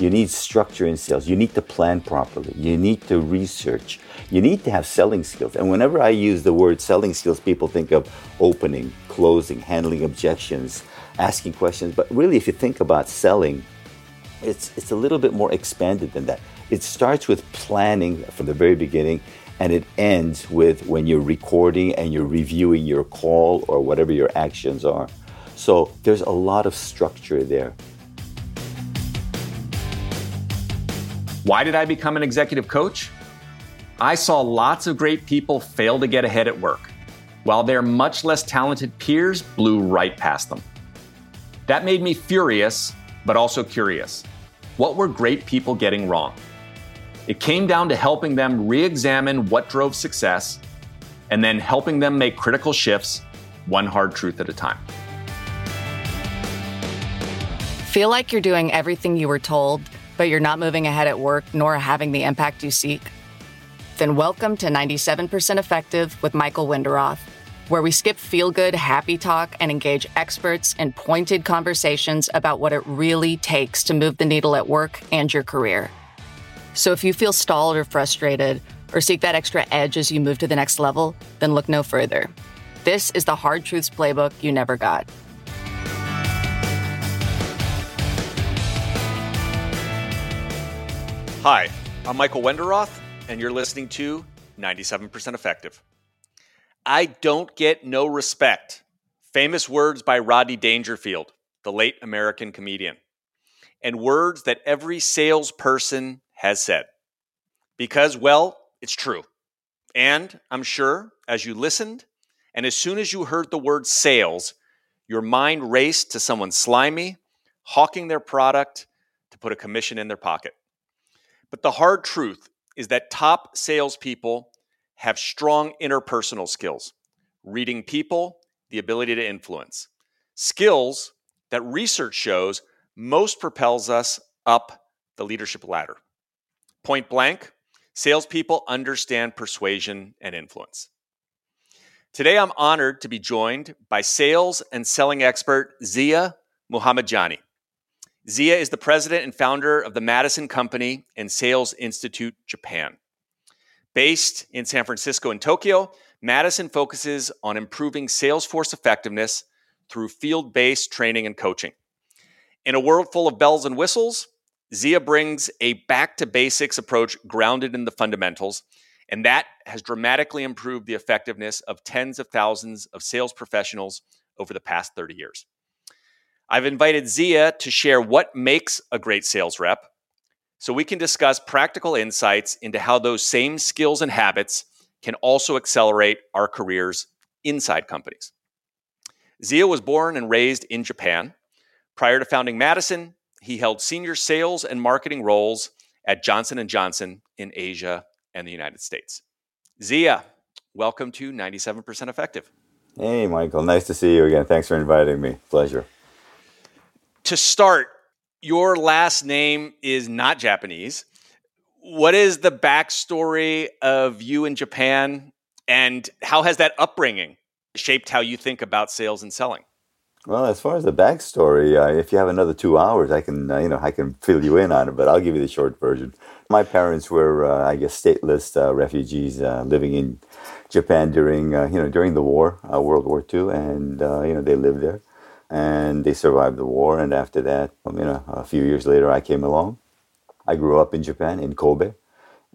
You need structure in sales. You need to plan properly. You need to research. You need to have selling skills. And whenever I use the word selling skills, people think of opening, closing, handling objections, asking questions. But really, if you think about selling, it's, it's a little bit more expanded than that. It starts with planning from the very beginning, and it ends with when you're recording and you're reviewing your call or whatever your actions are. So there's a lot of structure there. Why did I become an executive coach? I saw lots of great people fail to get ahead at work, while their much less talented peers blew right past them. That made me furious, but also curious. What were great people getting wrong? It came down to helping them re examine what drove success and then helping them make critical shifts, one hard truth at a time. Feel like you're doing everything you were told but you're not moving ahead at work nor having the impact you seek? Then welcome to 97% Effective with Michael Wenderoth, where we skip feel good, happy talk and engage experts in pointed conversations about what it really takes to move the needle at work and your career. So if you feel stalled or frustrated, or seek that extra edge as you move to the next level, then look no further. This is the Hard Truths Playbook you never got. Hi, I'm Michael Wenderoth, and you're listening to 97% Effective. I don't get no respect. Famous words by Rodney Dangerfield, the late American comedian, and words that every salesperson has said. Because, well, it's true. And I'm sure as you listened, and as soon as you heard the word sales, your mind raced to someone slimy, hawking their product to put a commission in their pocket. But the hard truth is that top salespeople have strong interpersonal skills, reading people, the ability to influence, skills that research shows most propels us up the leadership ladder. Point blank, salespeople understand persuasion and influence. Today, I'm honored to be joined by sales and selling expert Ziya Muhamedcani. Ziya is the president and founder of the Madison Company and Sales Institute Japan. Based in San Francisco and Tokyo, Madison focuses on improving sales force effectiveness through field based training and coaching. In a world full of bells and whistles, Ziya brings a back to basics approach grounded in the fundamentals, and that has dramatically improved the effectiveness of tens of thousands of sales professionals over the past 30 years. I've invited Ziya to share what makes a great sales rep so we can discuss practical insights into how those same skills and habits can also accelerate our careers inside companies. Ziya was born and raised in Japan. Prior to founding Madison, he held senior sales and marketing roles at Johnson & Johnson in Asia and the United States. Ziya, welcome to 97% Effective. Hey, Michael. Nice to see you again. Thanks for inviting me. Pleasure to start, your last name is not Japanese. What is the backstory of you in Japan, and how has that upbringing shaped how you think about sales and selling? Well, as far as the backstory, uh, if you have another two hours, I can uh, you know I can fill you in on it, but I'll give you the short version. My parents were, uh, I guess, stateless uh, refugees uh, living in Japan during uh, you know during the war, World War II, and you know they lived there and they survived the war. And after that, um, you know, a few years later, I came along. I grew up in Japan, in Kobe,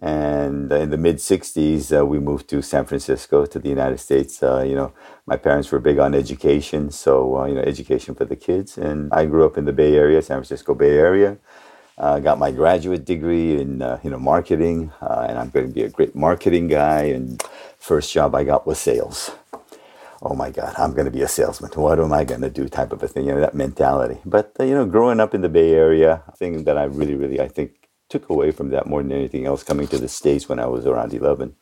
and in the mid '60s, uh, we moved to San Francisco, to the United States. Uh, you know, my parents were big on education, so uh, you know, education for the kids. And I grew up in the Bay Area, San Francisco Bay Area. Uh, got my graduate degree in uh, you know marketing, uh, and I'm going to be a great marketing guy. And first job I got was sales. Oh my God, I'm going to be a salesman. What am I going to do? Type of a thing, you know, that mentality. But, uh, you know, growing up in the Bay Area, thing that I really, really, I think took away from that more than anything else coming to the States when I was around 11.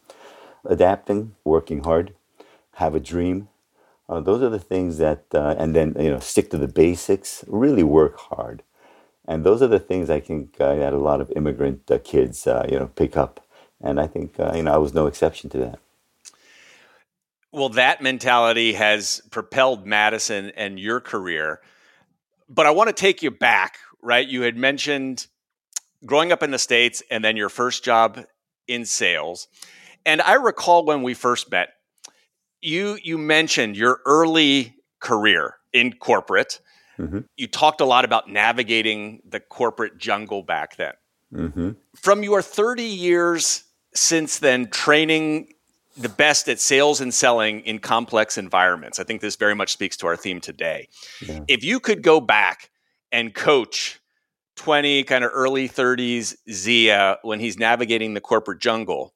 Adapting, working hard, have a dream. Uh, those are the things that, uh, and then, you know, stick to the basics, really work hard. And those are the things I think uh, that a lot of immigrant uh, kids, uh, you know, pick up. And I think, uh, you know, I was no exception to that. Well, that mentality has propelled Madison and your career. But I want to take you back, right? You had mentioned growing up in the States and then your first job in sales. And I recall when we first met, you you mentioned your early career in corporate. Mm-hmm. You talked a lot about navigating the corporate jungle back then. Mm-hmm. From your 30 years since then, training the best at sales and selling in complex environments. I think this very much speaks to our theme today. Yeah. If you could go back and coach 20 kind of early 30s Ziya when he's navigating the corporate jungle,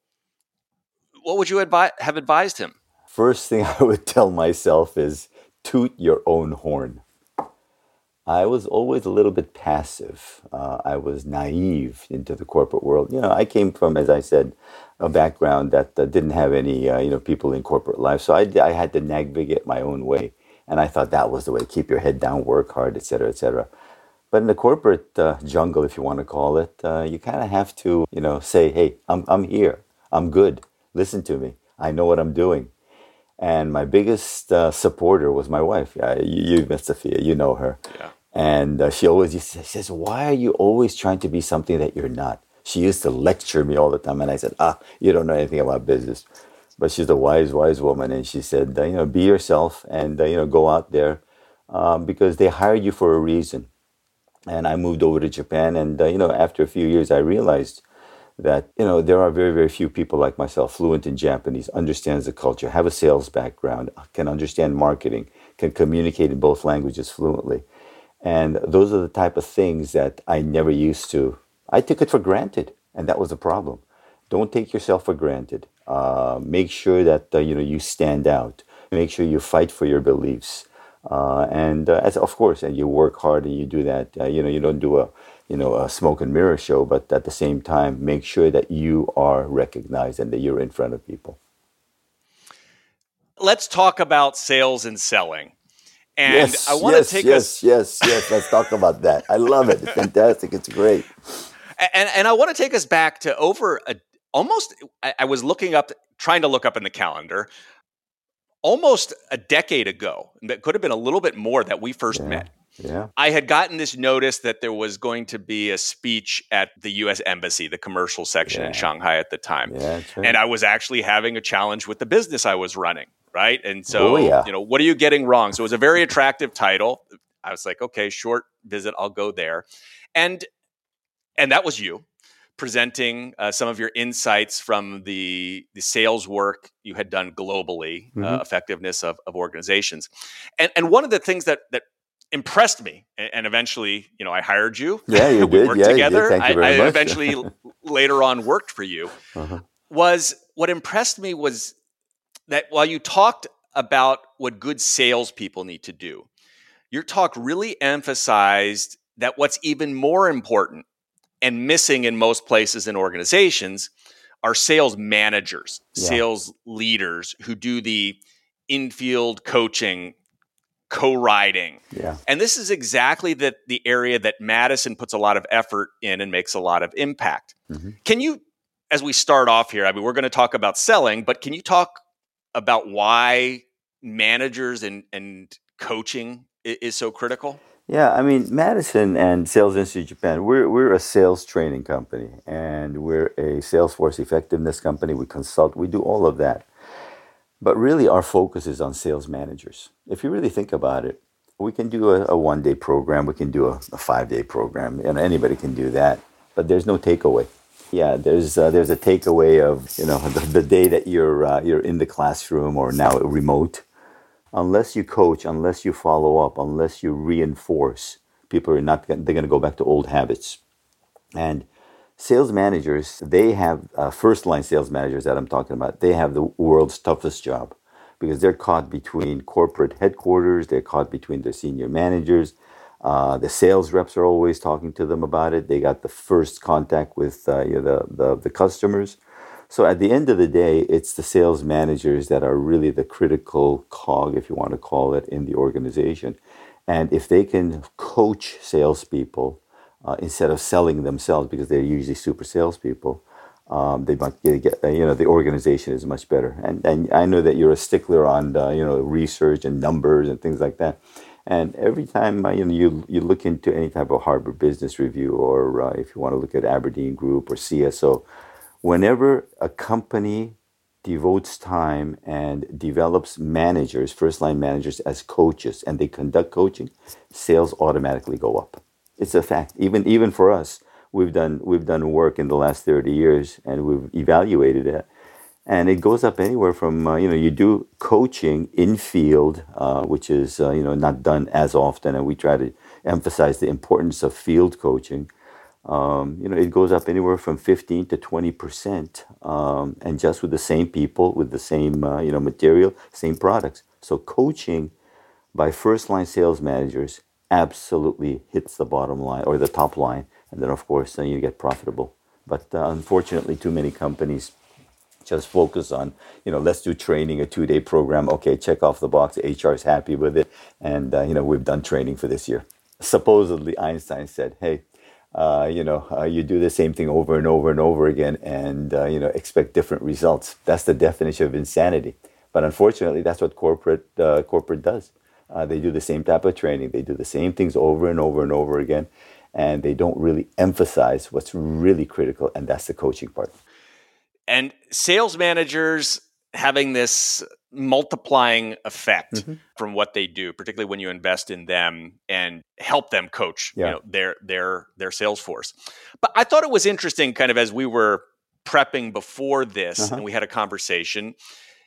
what would you advi- have advised him? First thing I would tell myself is toot your own horn. I was always a little bit passive. Uh, I was naive into the corporate world. You know, I came from, as I said, a background that uh, didn't have any, uh, you know, people in corporate life. So I, I had to navigate my own way, and I thought that was the way: keep your head down, work hard, etc., etc. But in the corporate uh, jungle, if you want to call it, uh, you kind of have to, you know, say, "Hey, I'm I'm here. I'm good. Listen to me. I know what I'm doing." And my biggest uh, supporter was my wife. you, you, Miss Sophia, you know her. Yeah. And uh, she always used to, says, Why are you always trying to be something that you're not? She used to lecture me all the time. And I said, Ah, you don't know anything about business. But she's a wise, wise woman. And she said, You know, be yourself and, uh, you know, go out there um, because they hired you for a reason. And I moved over to Japan. And, uh, you know, after a few years, I realized that you know there are very very few people like myself fluent in japanese understands the culture have a sales background can understand marketing can communicate in both languages fluently and those are the type of things that I never used to. I took it for granted, and that was the problem. Don't take yourself for granted. Uh, make sure that uh, you know you stand out. Make sure you fight for your beliefs, uh, and uh, as of course, and you work hard and you do that. Uh, you know, you don't do a you know a smoke and mirror show, but at the same time, make sure that you are recognized and that you're in front of people. Let's talk about sales and selling. And yes, I want yes, to take yes, us. Yes, yes, yes. Let's talk about that. I love it. It's fantastic. It's great. And and I want to take us back to over a almost. I, I was looking up, trying to look up in the calendar, almost a decade ago. That could have been a little bit more that we first yeah. met. Yeah. I had gotten this notice that there was going to be a speech at the US Embassy, the commercial section yeah. in Shanghai at the time. Yeah, right. And I was actually having a challenge with the business I was running right? And so, oh, yeah. you know, what are you getting wrong? So it was a very attractive title. I was like, okay, short visit, I'll go there, and and that was you presenting uh, some of your insights from the the sales work you had done globally, uh, mm-hmm. uh, effectiveness of, of organizations, and and one of the things that that impressed me, and, eventually, you know, I hired you. Yeah, you we did. Worked yeah, together. Yeah, I, I much. eventually later on worked for you. Uh-huh. Was what impressed me was that while you talked about what good salespeople need to do, your talk really emphasized that what's even more important and missing in most places and organizations are sales managers, yeah. sales leaders who do the infield coaching, co-riding. Yeah. And this is exactly the, the area that Madison puts a lot of effort in and makes a lot of impact. Mm-hmm. Can you, as we start off here, I mean, we're going to talk about selling, but can you talk about why managers and, and coaching is, is so critical? Yeah, I mean, Madison and Sales Institute Japan, we're, we're a sales training company and we're a Salesforce effectiveness company. We consult, we do all of that. But really, our focus is on sales managers. If you really think about it, we can do a, a one day program, we can do a, a five day program, and anybody can do that. But there's no takeaway yeah, there's uh, there's a takeaway of you know the, the day that you're uh, you're in the classroom or now remote, unless you coach, unless you follow up, unless you reinforce, people are not they're going to go back to old habits, and sales managers they have uh, first line sales managers that I'm talking about they have the world's toughest job because they're caught between corporate headquarters, they're caught between the senior managers. Uh, the sales reps are always talking to them about it. They got the first contact with uh, you know, the, the, the customers. So at the end of the day, it's the sales managers that are really the critical cog, if you want to call it, in the organization. And if they can coach salespeople uh, instead of selling themselves, because they're usually super salespeople, um, they might get, you know the organization is much better. And and I know that you're a stickler on uh, you know research and numbers and things like that. And every time uh, you know you you look into any type of Harvard Business Review or uh, if you want to look at Aberdeen Group or CSO, whenever a company devotes time and develops managers, first line managers as coaches, and they conduct coaching, sales automatically go up. It's a fact. Even even for us, we've done we've done work in the last thirty years, and we've evaluated it, and it goes up anywhere from uh, you know you do coaching in field, uh, which is uh, you know not done as often, and we try to emphasize the importance of field coaching um, you know, it goes up anywhere from 15 to 20 percent, um, and just with the same people, with the same uh, you know material, same products. So coaching by first line sales managers absolutely hits the bottom line or the top line, and then of course then you get profitable. But uh, unfortunately, too many companies just focus on you know let's do training a two day program. Okay, check off the box. HR is happy with it, and uh, you know we've done training for this year. Supposedly, Einstein said, "Hey." uh, you know, uh, you do the same thing over and over and over again, and uh, you know, expect different results. That's the definition of insanity. But unfortunately, that's what corporate uh, corporate does. Uh, they do the same type of training. They do the same things over and over and over again, and they don't really emphasize what's really critical, and that's the coaching part. And sales managers having this multiplying effect mm-hmm. from what they do, particularly when you invest in them and help them coach yeah. you know, their their their sales force. But I thought it was interesting, kind of as we were prepping before this, uh-huh. and we had a conversation.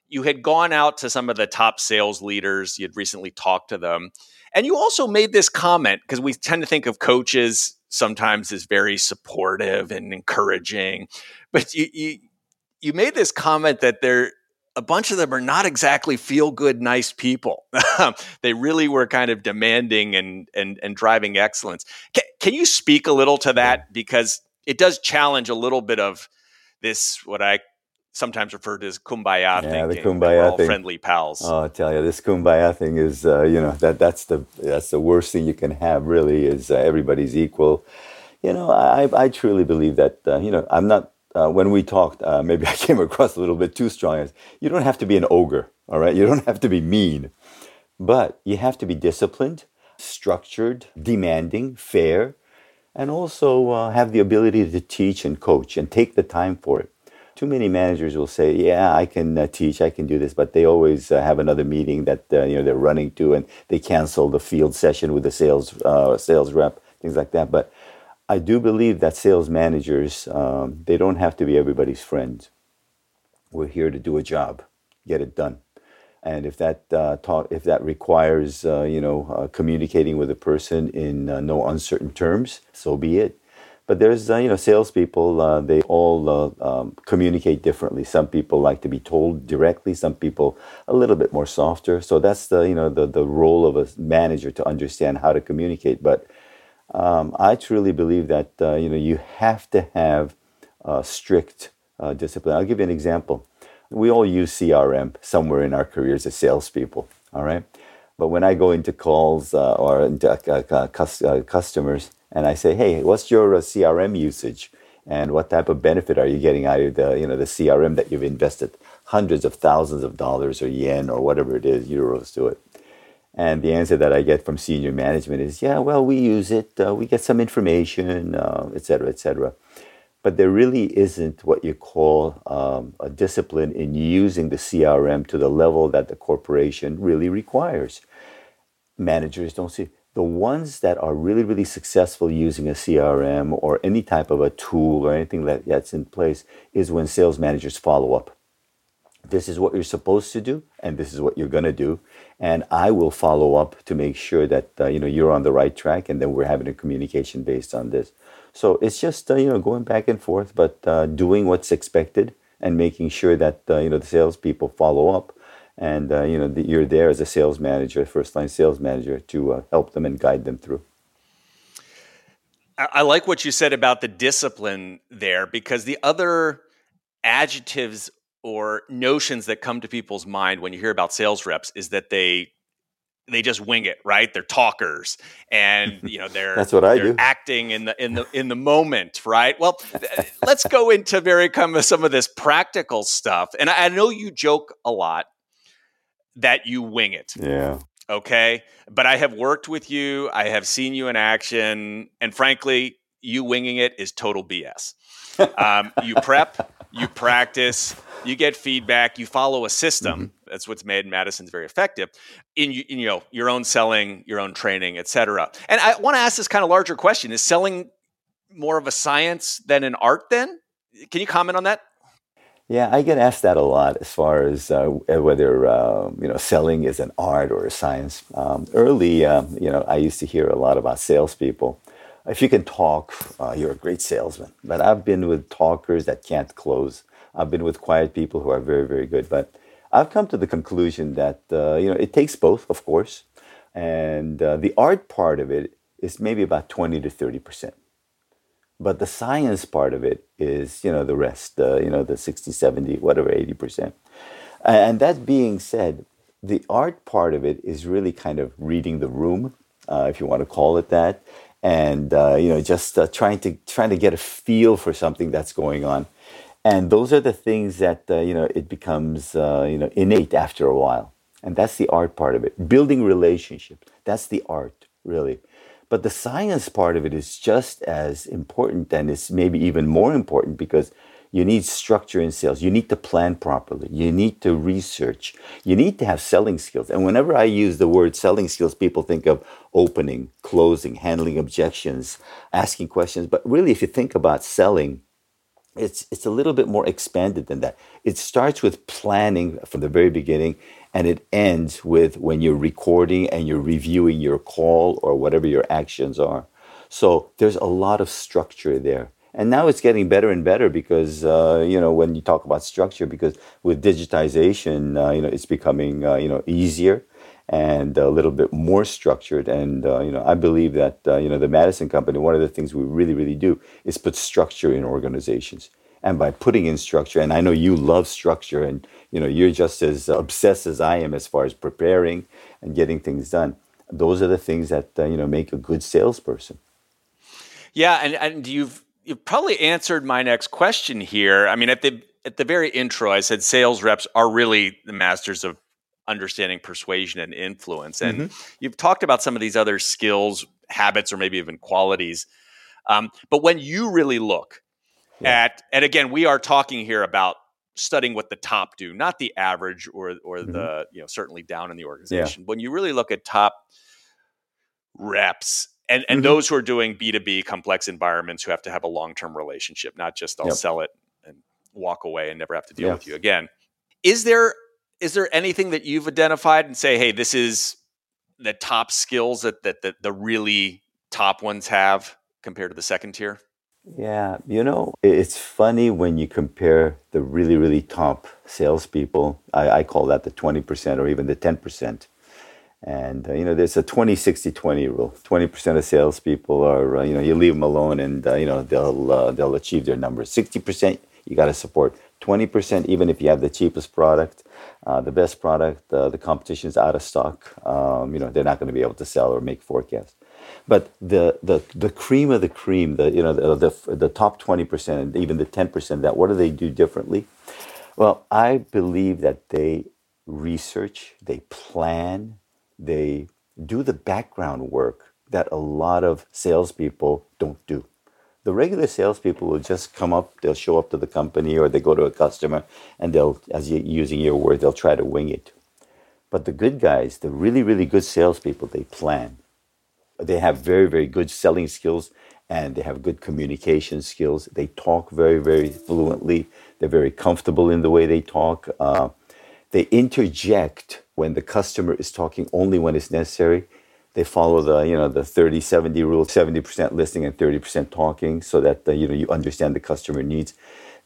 You had gone out to some of the top sales leaders. You had recently talked to them, and you also made this comment because we tend to think of coaches sometimes as very supportive and encouraging, but you, you you made this comment that they're a bunch of them are not exactly feel good, nice people. they really were kind of demanding and and and driving excellence. Can, can you speak a little to that because it does challenge a little bit of this what I sometimes refer to as kumbaya yeah, thinking. the kumbaya thing. friendly pals. Oh, I tell you, this kumbaya thing is uh, you know that that's the that's the worst thing you can have. Really, is uh, everybody's equal. You know, I I truly believe that uh, you know I'm not uh, when we talked, uh, maybe I came across a little bit too strong. You don't have to be an ogre, all right? You don't have to be mean, but you have to be disciplined, structured, demanding, fair, and also uh, have the ability to teach and coach and take the time for it. Too many managers will say, "Yeah, I can uh, teach, I can do this," but they always uh, have another meeting that uh, you know they're running to, and they cancel the field session with the sales sales rep, things like that. But I do believe that sales managers, um, they don't have to be everybody's friends. We're here to do a job, get it done. And if that uh, if that requires, uh, you know, uh, communicating with a person in uh, no uncertain terms, so be it. But there's, uh, you know, salespeople. Uh, they all um, communicate differently. Some people like to be told directly. Some people a little bit more softer. So that's the, you know, the the role of a manager to understand how to communicate. But um, I truly believe that uh, you know you have to have uh, strict uh, discipline. I'll give you an example. We all use CRM somewhere in our careers as salespeople. All right, but when I go into calls uh, or into uh, uh, customers and I say, "Hey, what's your CRM usage?" and what type of benefit are you getting out of the you know the CRM that you've invested hundreds of thousands of dollars or yen or whatever it is euros to it and the answer that I get from senior management is, yeah, well, we use it, uh, we get some information, uh, et cetera, et cetera. But there really isn't what you call um, a discipline in using the CRM to the level that the corporation really requires. Managers don't see the ones that are really, really successful using a CRM or any type of a tool or anything that, that's in place is when sales managers follow up this is what you're supposed to do and this is what you're going to do and i will follow up to make sure that uh, you know you're on the right track and then we're having a communication based on this so it's just uh, you know going back and forth but uh, doing what's expected and making sure that uh, you know the salespeople follow up and uh, you know the, you're there as a sales manager, first line sales manager, to uh, help them and guide them through. I like what you said about the discipline there because the other adjectives or notions that come to people's mind when you hear about sales reps is that they they just wing it, right? They're talkers, and you know they're that's what I do. Acting in the in the in the moment, right? Well, let's go into very kind of some of this practical stuff. And I, I know you joke a lot that you wing it. Yeah. Okay. But I have worked with you, I have seen you in action, and frankly, you winging it is total BS. Um, you prep, you practice, you get feedback, you follow a system. Mm-hmm. That's what's made Madison's very effective in, in, you know your own selling, your own training, etc. And I want to ask this kind of larger question: Is selling more of a science than an art? Then, can you comment on that? Yeah, I get asked that a lot as far as uh, whether uh, you know selling is an art or a science. Um, early, uh, you know, I used to hear a lot about salespeople. If you can talk, uh, you're a great salesman. But I've been with talkers that can't close. I've been with quiet people who are very, very good. But I've come to the conclusion that uh, you know it takes both, of course, and uh, the art part of it is maybe about twenty to thirty percent but the science part of it is you know the rest uh, you know the 60 70 whatever 80% and that being said the art part of it is really kind of reading the room uh, if you want to call it that and uh, you know just uh, trying to trying to get a feel for something that's going on. And those are the things that uh, you know it becomes uh, you know innate after a while. And that's the art part of it. Building relationships. That's the art really. But the science part of it is just as important and it's maybe even more important because you need structure in sales. You need to plan properly. You need to research. You need to have selling skills. And whenever I use the word selling skills, people think of opening, closing, handling objections, asking questions. But really, if you think about selling, it's, it's a little bit more expanded than that. It starts with planning from the very beginning and it ends with when you're recording and you're reviewing your call or whatever your actions are. So there's a lot of structure there. And now it's getting better and better because uh, you know when you talk about structure, because with digitization, uh, you know it's becoming uh, you know easier and a little bit more structured. And uh, you know I believe that uh, you know the Madison Company, one of the things we really really do is put structure in organizations. And by putting in structure and i know you love structure and you know you're just as obsessed as i am as far as preparing and getting things done. Those are the things that uh, you know make a good salesperson. Yeah and and you've you've probably answered my next question here i mean at the at the very intro i said sales reps are really the masters of understanding persuasion and influence and mm-hmm. you've talked about some of these other skills habits or maybe even qualities um, but when you really look yeah. at and again we are talking here about studying what the top do not the average or or mm-hmm. the you know certainly down in the organization yeah. when you really look at top reps and and mm-hmm. those who are doing b2b complex environments who have to have a long-term relationship not just i'll yep. sell it and walk away and never have to deal yeah. with you again is there is there anything that you've identified and say hey this is the top skills that that, that the really top ones have compared to the second tier yeah, you know, it's funny when you compare the really, really top salespeople. I, I call that the 20% or even the 10%. And, uh, you know, there's a 20, 60, 20 rule. 20% of salespeople are, uh, you know, you leave them alone and, uh, you know, they'll, uh, they'll achieve their numbers. 60%, you got to support. 20%, even if you have the cheapest product, uh, the best product, uh, the competition's out of stock, um, you know, they're not going to be able to sell or make forecasts. But the, the, the cream of the cream, the, you know, the, the, the top 20% and even the 10%, that what do they do differently? Well, I believe that they research, they plan, they do the background work that a lot of salespeople don't do. The regular salespeople will just come up, they'll show up to the company or they go to a customer and they'll, as you using your word, they'll try to wing it. But the good guys, the really, really good salespeople, they plan they have very, very good selling skills and they have good communication skills. They talk very, very fluently. They're very comfortable in the way they talk. Uh, they interject when the customer is talking only when it's necessary. They follow the, you know, the 30-70 rule, 70% listening and 30% talking so that, the, you know, you understand the customer needs.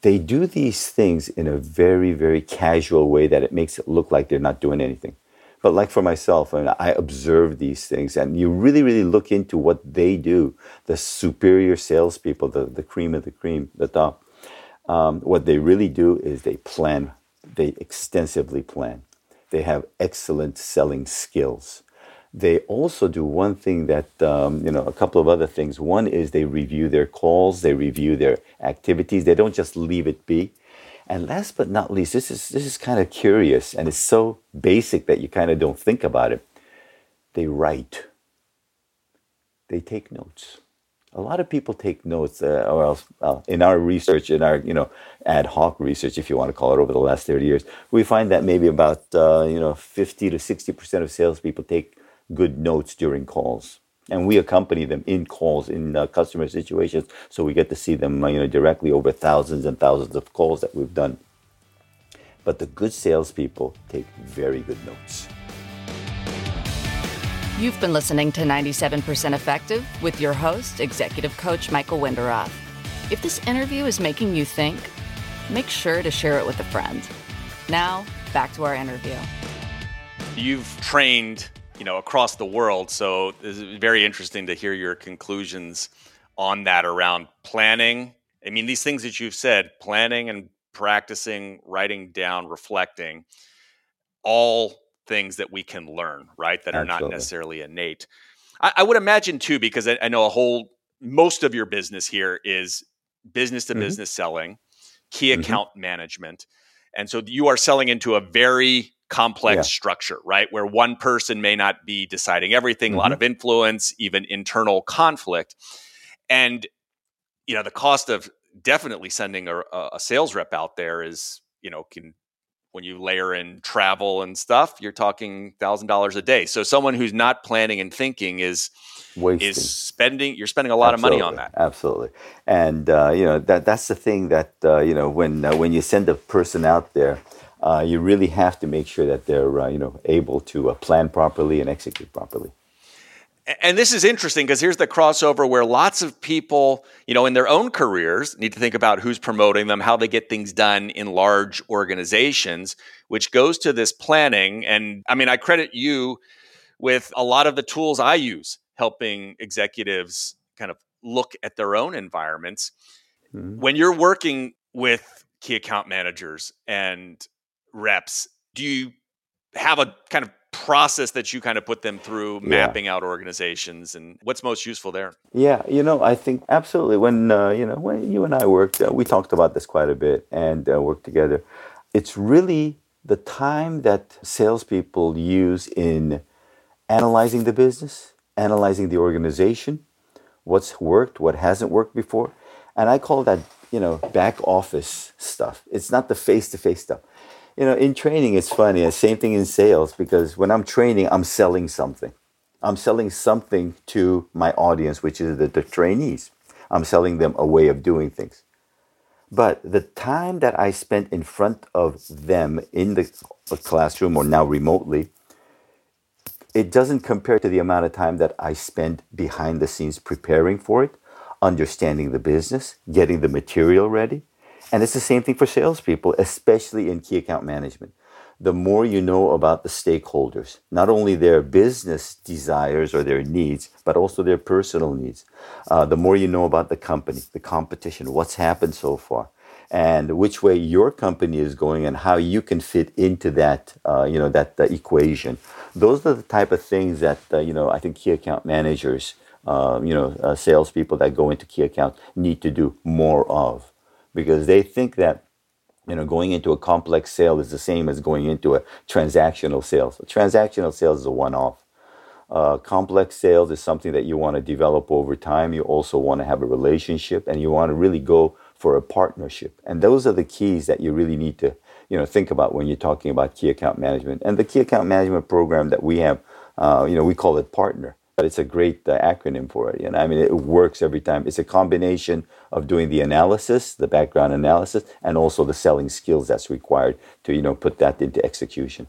they do these things in a very, very casual way that it makes it look like they're not doing anything. But like for myself, I, mean, I observe these things, and you really, really look into what they do. The superior salespeople, the, the cream of the cream, the top. Um, what they really do is they plan. They extensively plan. They have excellent selling skills. They also do one thing that um, you know, a couple of other things. One is they review their calls, they review their activities. They don't just leave it be and last but not least, this is this is kind of curious and it's so basic that you kind of don't think about it. They write. They take notes. A lot of people take notes, uh, or else uh, in our research, in our you know ad hoc research, if you want to call it, over the last thirty years, we find that maybe about uh, you know fifty to sixty percent of salespeople take good notes during calls. And we accompany them in calls in uh, customer situations so we get to see them uh, you know directly over thousands and thousands of calls that we've done. But the good salespeople take very good notes you've been listening to 97% effective with your host executive coach michael wenderoth if this interview is making you think make sure to share it with a friend now back to our interview you've trained you know across the world. So it's very interesting to hear your conclusions on that around planning. I mean, these things that you've said, planning and practicing, writing down, reflecting, all things that we can learn, right? That Absolutely. are not necessarily innate. I, I, would imagine too, because I, I, know a whole most of your business here is business to business selling, key mm-hmm. account management. And so you are selling into a very complex yeah. structure, right? Where one person may not be deciding everything, mm-hmm. a lot mm-hmm. of influence, even internal conflict. And, you know, the cost of definitely sending a, a sales rep out there is, you know, can when you layer in travel and stuff, you're talking thousand dollars a day. So someone who's not planning and thinking is Wasting. is spending. You're spending a lot Absolutely. of money on that. Absolutely, and uh, you know that that's the thing that uh, you know when uh, when you send a person out there, uh, you really have to make sure that they're uh, you know able to uh, plan properly and execute properly. And this is interesting because here's the crossover where lots of people, you know, in their own careers need to think about who's promoting them, how they get things done in large organizations, which goes to this planning. And I mean, I credit you with a lot of the tools I use helping executives kind of look at their own environments. Mm-hmm. When you're working with key account managers and reps, do you have a kind of process that you kind of put them through mapping yeah. out organizations and what's most useful there? Yeah you know i think absolutely when uh, you know when you and i worked uh, we talked about this quite a bit and uh, worked together. It's really the time that salespeople use in analyzing the business analyzing the organization what's worked what hasn't worked before and i call that you know back office stuff. It's not the face-to-face stuff you know, in training, it's funny. Same thing in sales because when I'm training, I'm selling something. I'm selling something to my audience, which is the, the trainees. I'm selling them a way of doing things. But the time that I spent in front of them in the classroom or now remotely, it doesn't compare to the amount of time that I spend behind the scenes preparing for it, understanding the business, getting the material ready, and it's the same thing for salespeople, especially in key account management. The more you know about the stakeholders, not only their business desires or their needs, but also their personal needs, uh, the more you know about the company, the competition, what's happened so far, and which way your company is going, and how you can fit into that, uh, you know, that equation. Those are the type of things that uh, you know I think key account managers, uh, you know, uh, salespeople that go into key accounts need to do more of because they think that you know going into a complex sale is the same as going into a transactional sales. A transactional sales is a one-off. Uh, complex sales is something that you want to develop over time. You also want to have a relationship, and you want to really go for a partnership. And those are the keys that you really need to you know think about when you're talking about key account management. And the key account management program that we have, uh, you know, we call it partner but it's a great uh, acronym for it. And I mean, it works every time. It's a combination of doing the analysis, the background analysis, and also the selling skills that's required to you know put that into execution.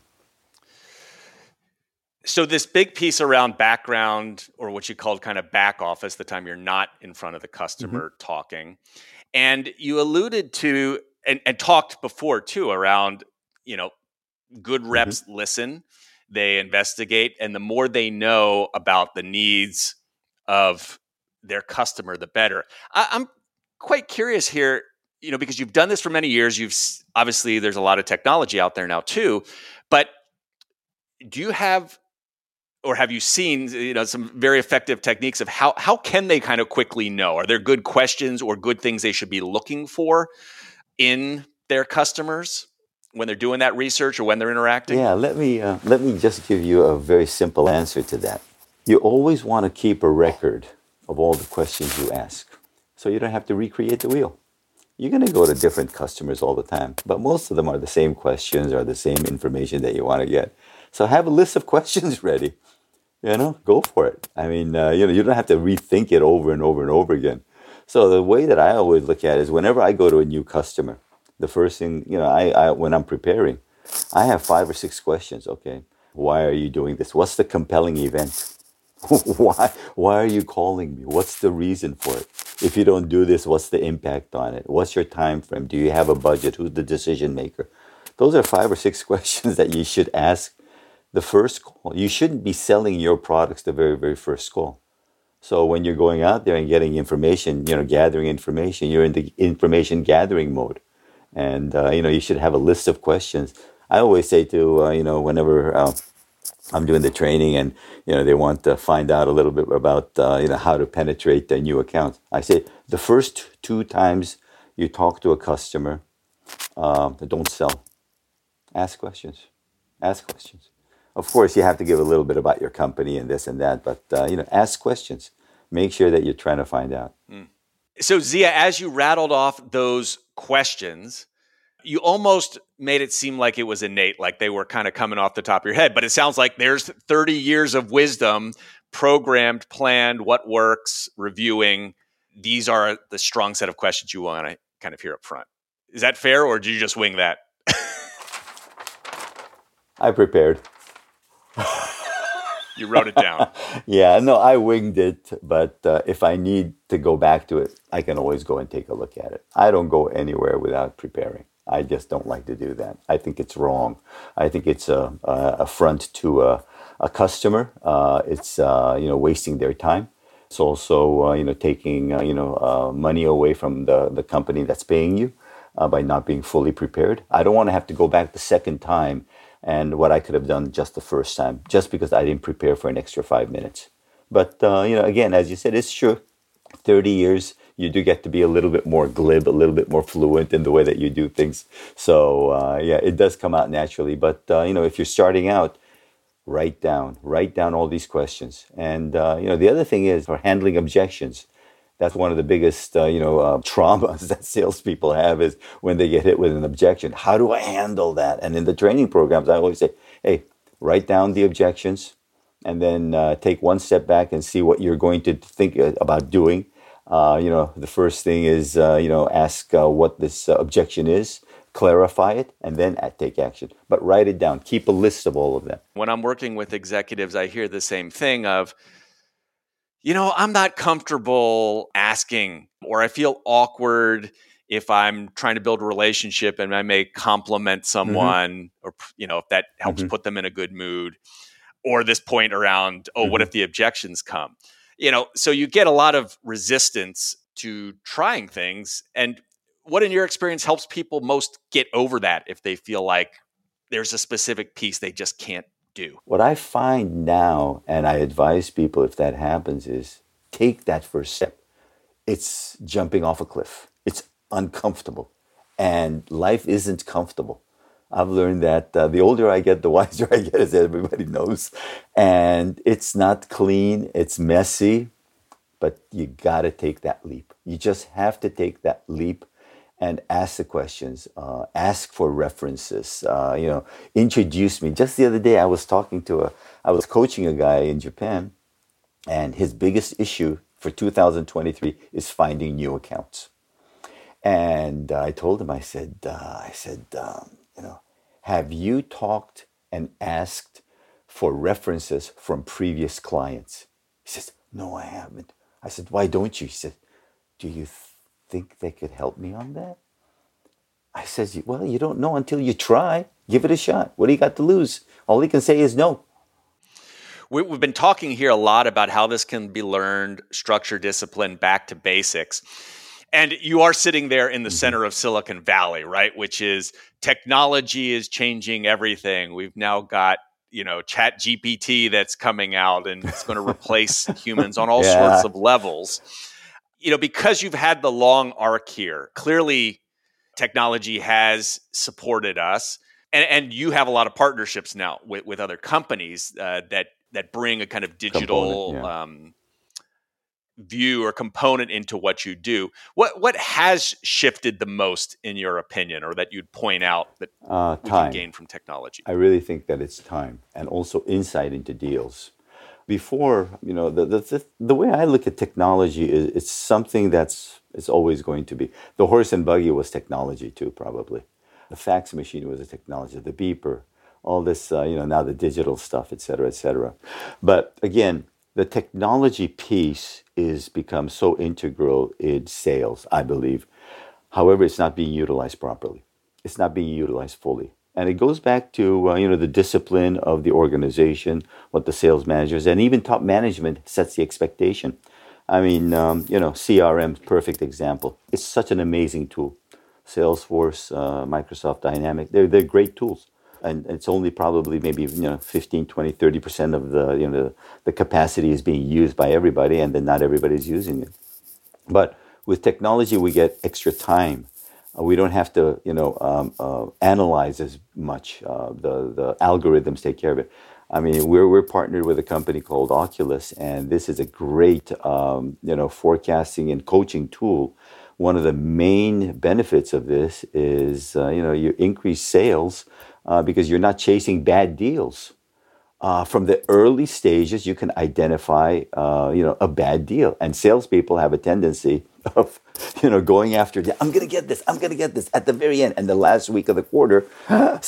So this big piece around background, or what you called kind of back office, the time you're not in front of the customer mm-hmm. talking, And you alluded to and, and talked before too around, you know, good Mm-hmm. reps listen, they investigate, and the more they know about the needs of their customer, the better. I, I'm quite curious here, you know, because you've done this for many years. You've obviously there's a lot of technology out there now too, but do you have or have you seen uh, you know some very effective techniques of how how can they kind of quickly know are there good questions or good things they should be looking for in their customers when they're doing that research or when they're interacting Yeah, let me uh, let me just give you a very simple answer to that. You always want to keep a record of all the questions you ask, so you don't have to recreate the wheel. You're going to go to different customers all the time, but most of them are the same questions or the same information that you want to get. So have a list of questions ready. You know, go for it. I mean, uh, you know, you don't have to rethink it over and over and over again. So the way that I always look at it is whenever I go to a new customer, the first thing, you know, I, I when I'm preparing, I have five or six questions. Okay, why are you doing this? What's the compelling event? why why are you calling me? What's the reason for it? If you don't do this, what's the impact on it? What's your time frame? Do you have a budget? Who's the decision maker? Those are five or six questions that you should ask the first call. You shouldn't be selling your products the very, very first call. So when you're going out there and getting information, you know, gathering information, you're in the information gathering mode, and uh, you know you should have a list of questions. I always say to uh, you know whenever uh, I'm doing the training and you know they want to find out a little bit about uh, you know how to penetrate their new accounts. I say the first two times you talk to a customer, uh, don't sell. Ask questions. Ask questions. Of course, you have to give a little bit about your company and this and that, but uh, you know, ask questions. Make sure that you're trying to find out. So ziya as you rattled off those questions you almost made it seem like it was innate like they were kind of coming off the top of your head but it sounds like there's 30 years of wisdom programmed planned what works reviewing. These are the strong set of questions you want to kind of hear up front. Is that fair or did you just wing that? I prepared. you wrote it down Yeah, no, I winged it, but uh, if I need to go back to it, I can always go and take a look at it. I don't go anywhere without preparing. I just don't like to do that. I think it's wrong. I think it's a, a affront to a, a customer. Uh, it's uh, you know wasting their time. It's also uh, you know taking uh, you know uh, money away from the the company that's paying you by not being fully prepared. I don't want to have to go back the second time and what I could have done just the first time, just because I didn't prepare for an extra five minutes. But uh, you know, again, as you said, it's true. Thirty years, you do get to be a little bit more glib, a little bit more fluent in the way that you do things. So uh, yeah, it does come out naturally. But uh, you know, if you're starting out, write down, write down all these questions. And uh, you know, the other thing is for handling objections. That's one of the biggest, uh, you know, uh, traumas that salespeople have is when they get hit with an objection. How do I handle that? And in the training programs, I always say, "Hey, write down the objections, and then uh, take one step back and see what you're going to think uh, about doing." Uh, you know, the first thing is, uh, you know, ask what this objection is, clarify it, and then take action. But write it down. Keep a list of all of them. when I'm working with executives, I hear the same thing of, you know, I'm not comfortable asking, or I feel awkward if I'm trying to build a relationship and I may compliment someone, or, you know, if that helps Mhm. put them in a good mood, or this point around, oh, what if the objections come? You know, so you get a lot of resistance to trying things. And what, in your experience, helps people most get over that if they feel like there's a specific piece they just can't do? What I find now, and I advise people if that happens, is take that first step. It's jumping off a cliff, it's uncomfortable, and life isn't comfortable. I've learned that uh, the older I get, the wiser I get, as everybody knows. And it's not clean, it's messy, but you got to take that leap. You just have to take that leap and ask the questions, uh, ask for references, uh, you know, introduce me. Just the other day, I was talking to a, I was coaching a guy in Japan, and his biggest issue for 2023 is finding new accounts. And uh, I told him, I said, uh, I said, um, you know, have you talked and asked for references from previous clients? He says, no, I haven't. I said, why don't you? He said, do you think they could help me on that? I says, well, you don't know until you try. Give it a shot. What do you got to lose? All he can say is no. We've been talking here a lot about how this can be learned, structure, discipline, back to basics. And you are sitting there in the mm-hmm. center of Silicon Valley, right? Which is technology is changing everything. We've now got you know chat gpt that's coming out and it's going to replace humans on all yeah. sorts of levels you know because you've had the long arc here clearly technology has supported us and, and you have a lot of partnerships now with, with other companies uh, that that bring a kind of digital yeah. um, view or component into what you do. What what has shifted the most in your opinion, or that you'd point out that uh, we can gain from technology? I really think that it's time, and also insight into deals. Before, you know, the the, the way I look at technology is it's something that's it's always going to be. The horse and buggy was technology too, probably. The fax machine was a technology. The beeper, all this, uh, you know, now the digital stuff, et cetera, et cetera. But again, the technology piece is become so integral in sales, I believe. However, it's not being utilized properly. It's not being utilized fully. And it goes back to uh, you know the discipline of the organization, what the sales managers and even top management sets the expectation. I mean, um, you know, CRM, perfect example. It's such an amazing tool. Salesforce, uh, Microsoft Dynamic, they're, they're great tools and it's only probably maybe you know 15 20 30 percent of the you know the capacity is being used by everybody and then not everybody's using it but with technology we get extra time uh, we don't have to you know um, uh, analyze as much uh, the the algorithms take care of it I mean, we're, we're partnered with a company called Oculus, and this is a great, um, you know, forecasting and coaching tool. One of the main benefits of this is, uh, you know, you increase sales uh, because you're not chasing bad deals. Uh, from the early stages, you can identify, uh, you know, a bad deal, and salespeople have a tendency of, you know, going after. I'm going to get this. I'm going to get this at the very end, and the last week of the quarter.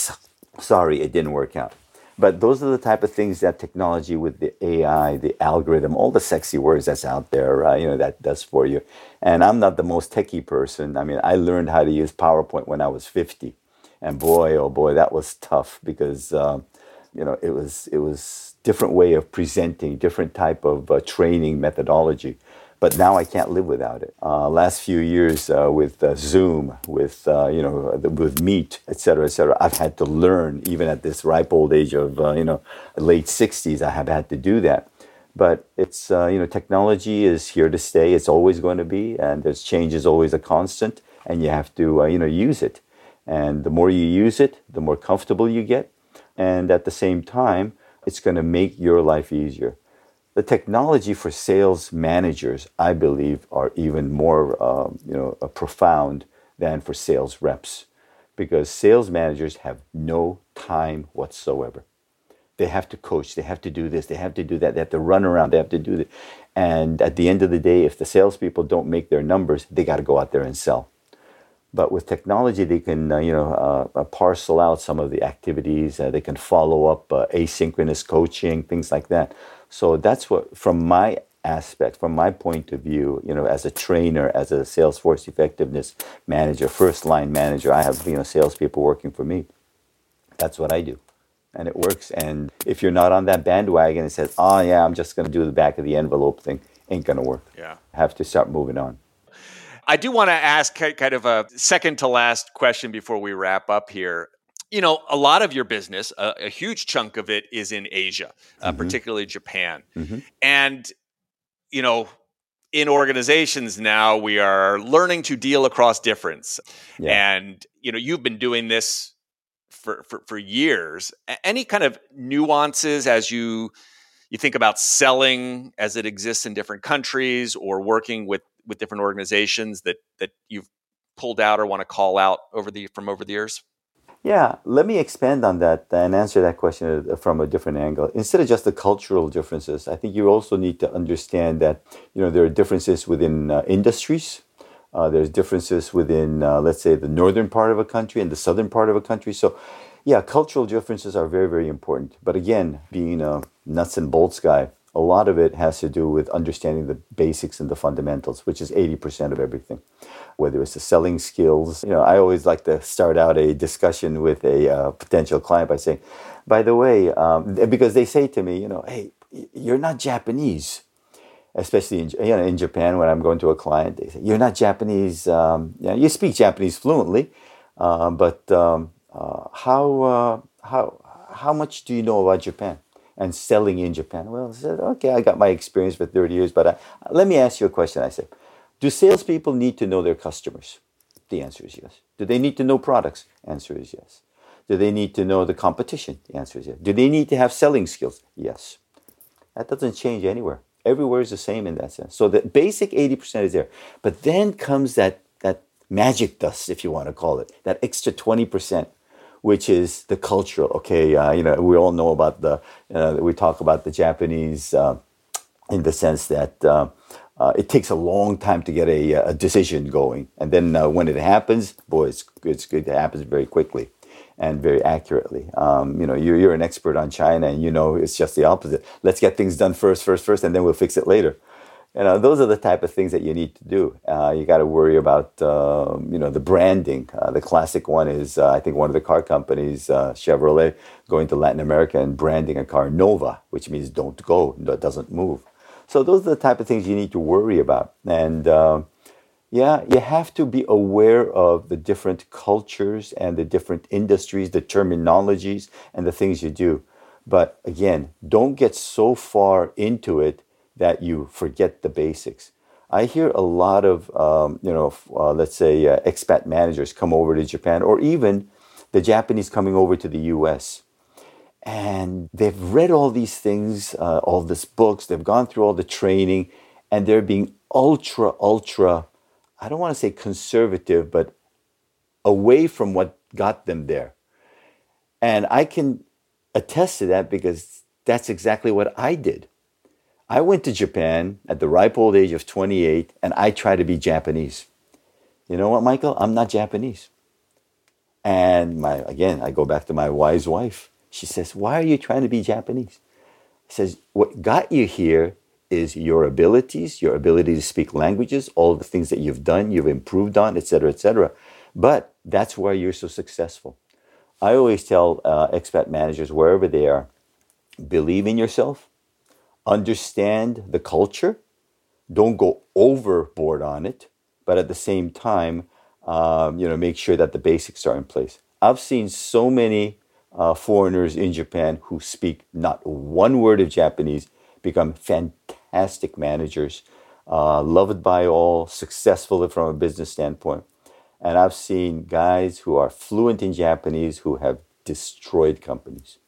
sorry, it didn't work out. But those are the type of things that technology with the AI, the algorithm, all the sexy words that's out there, uh, you know, that does for you. And I'm not the most techie person. I mean, I learned how to use PowerPoint when I was 50 and boy, oh boy, that was tough because uh, you know it was it was different way of presenting, different type of uh, training methodology. But now I can't live without it. Uh, last few years uh, with uh, Zoom, with uh, you know, with Meet, et cetera, et cetera, I've had to learn. Even at this ripe old age of you know, late 60s, I have had to do that but it's uh, you know technology is here to stay it's always going to be and there's change is always a constant and you have to uh, you know use it and the more you use it, the more comfortable you get. And at the same time, it's going to make your life easier. The technology for sales managers, I believe, are even more um, you know, uh, profound than for sales reps because sales managers have no time whatsoever. They have to coach, they have to do this, they have to do that, they have to run around, they have to do that. And at the end of the day, if the salespeople don't make their numbers, they got to go out there and sell. But with technology, they can uh, you know uh, uh, parcel out some of the activities. Uh, they can follow up uh, asynchronous coaching, things like that. So that's what, from my aspect, from my point of view, you know, as a trainer, as a Salesforce effectiveness manager, first line manager, I have you know salespeople working for me. That's what I do, and it works. And if you're not on that bandwagon and says, "Oh yeah, I'm just going to do the back of the envelope thing," ain't going to work. Yeah, have to start moving on. I do want to ask kind of a second to last question before we wrap up here. You know, a lot of your business, a, a huge chunk of it is in Asia, uh, mm-hmm. particularly Japan. Mm-hmm. And, you know, in organizations now, we are learning to deal across difference. Yeah. And, you know, you've been doing this for, for, for years. Any kind of nuances as you you think about selling as it exists in different countries or working with with different organizations that that you've pulled out or want to call out over the from over the years? Yeah, let me expand on that and answer that question from a different angle. Instead of just the cultural differences, I think you also need to understand that you know there are differences within uh, industries. Uh, there's differences within, uh, let's say, the northern part of a country and the southern part of a country. So, yeah, cultural differences are very, very important. But again, being a nuts and bolts guy, a lot of it has to do with understanding the basics and the fundamentals, which is 80% of everything. Whether it's the selling skills, you know, I always like to start out a discussion with a uh, potential client by saying, by the way, um, because they say to me, you know, hey, you're not Japanese especially in, you know, in Japan when I'm going to a client, they say, "You're not Japanese. Um, you, know, you speak Japanese fluently, uh, but um, uh, how uh, how how much do you know about Japan and selling in Japan?" Well, I said, "Okay, I got my experience for 30 years, but I, let me ask you a question." I said, "Do salespeople need to know their customers?" The answer is yes. Do they need to know products? Answer is yes. Do they need to know the competition? The answer is yes. Do they need to have selling skills? Yes. That doesn't change anywhere. Everywhere is the same in that sense. So the basic 80% is there. But then comes that, that magic dust, if you want to call it, that extra 20%, which is the cultural. Okay, uh, you know, we all know about the, uh, we talk about the Japanese uh, in the sense that uh, uh, it takes a long time to get a, a decision going. And then uh, when it happens, boy, it's, it's good. It happens very quickly and very accurately. Um, you know, you're, you're an expert on China, and you know it's just the opposite. Let's get things done first, first, first, and then we'll fix it later. You know, those are the type of things that you need to do. Uh, you got to worry about, um, you know, the branding. Uh, the classic one is, uh, I think, one of the car companies, uh, Chevrolet, going to Latin America and branding a car Nova, which means don't go, doesn't move. So those are the type of things you need to worry about. And um, yeah, you have to be aware of the different cultures and the different industries, the terminologies, and the things you do. But again, don't get so far into it that you forget the basics. I hear a lot of, um, you know, uh, let's say uh, expat managers come over to Japan, or even the Japanese coming over to the US. And they've read all these things, uh, all these books, they've gone through all the training, and they're being ultra, ultra I don't want to say conservative, but away from what got them there. And I can attest to that because that's exactly what I did. I went to Japan at the ripe old age of 28 and I tried to be Japanese. You know what, Michael? I'm not Japanese. And my again, I go back to my wise wife. She says, "Why are you trying to be Japanese?" I says, "What got you here is your abilities, your ability to speak languages, all the things that you've done, you've improved on, etc., etc. But that's why you're so successful. I always tell uh, expat managers wherever they are, believe in yourself, understand the culture, don't go overboard on it, but at the same time, um, you know, make sure that the basics are in place. I've seen so many uh, foreigners in Japan who speak not one word of Japanese become fantastic managers, uh, loved by all, successful from a business standpoint. And I've seen guys who are fluent in Japanese who have destroyed companies.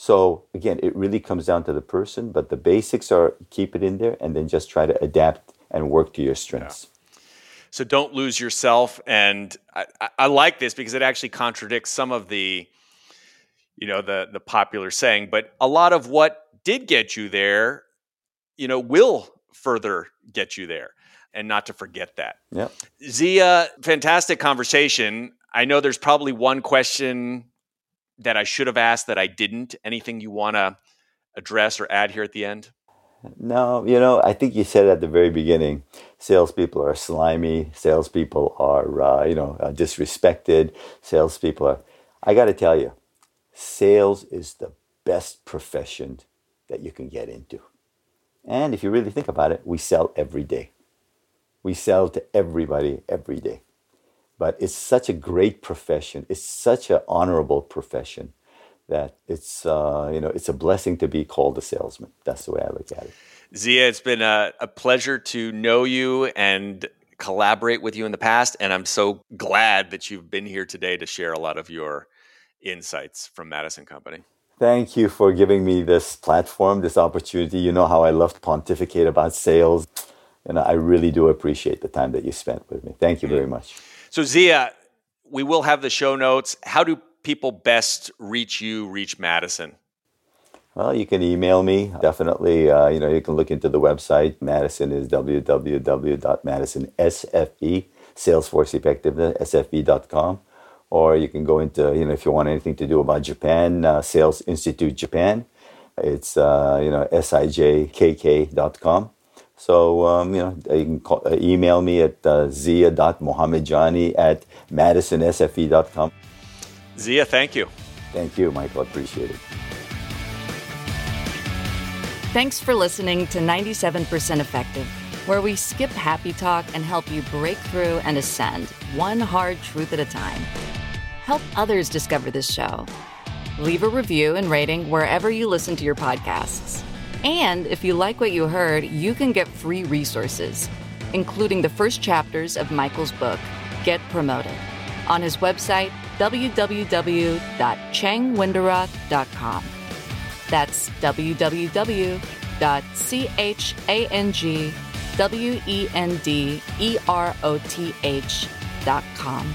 So again, it really comes down to the person, but the basics are keep it in there and then just try to adapt and work to your strengths. Yeah. So don't lose yourself. And I, I, like this because it actually contradicts some of the, you know, the the popular saying. But a lot of what did get you there you know, will further get you there and not to forget that. Yeah. Ziya, fantastic conversation. I know there's probably one question that I should have asked that I didn't. Anything you want to address or add here at the end? No, you know, I think you said at the very beginning, salespeople are slimy. Salespeople are, uh, you know, uh, disrespected. Salespeople are. I got to tell you, sales is the best profession that you can get into. And if you really think about it, we sell every day. We sell to everybody every day. But it's such a great profession. It's such an honorable profession that it's uh, you know it's a blessing to be called a salesman. That's the way I look at it. Ziya, it's been a, a pleasure to know you and collaborate with you in the past, and I'm so glad that you've been here today to share a lot of your insights from Madison Company. Thank you for giving me this platform, this opportunity. You know how I love to pontificate about sales. And I really do appreciate the time that you spent with me. Thank you very mm. much. So, Ziya, we will have the show notes. How do people best reach you, reach Madison? Well, you can email me. Definitely, uh, you know, you can look into the website. Madison is www.madisonsfe, Salesforce Effectiveness, sfe.com or you can go into, you know, if you want anything to do about Japan, uh, Sales Institute Japan. It's, uh, you know, sijkk.com. So, um, you know, you can call, uh, email me at uh, zia.mohammedjani at madisonsfe.com. Ziya, thank you. Thank you, Michael. Appreciate it. Thanks for listening to 97% Effective, where we skip happy talk and help you break through and ascend one hard truth at a time. Help others discover this show. Leave a review and rating wherever you listen to your podcasts. And if you like what you heard, you can get free resources, including the first chapters of Michael's book, Get Promoted, on his website, www.changwenderoth.com. That's www.changwenderoth.com.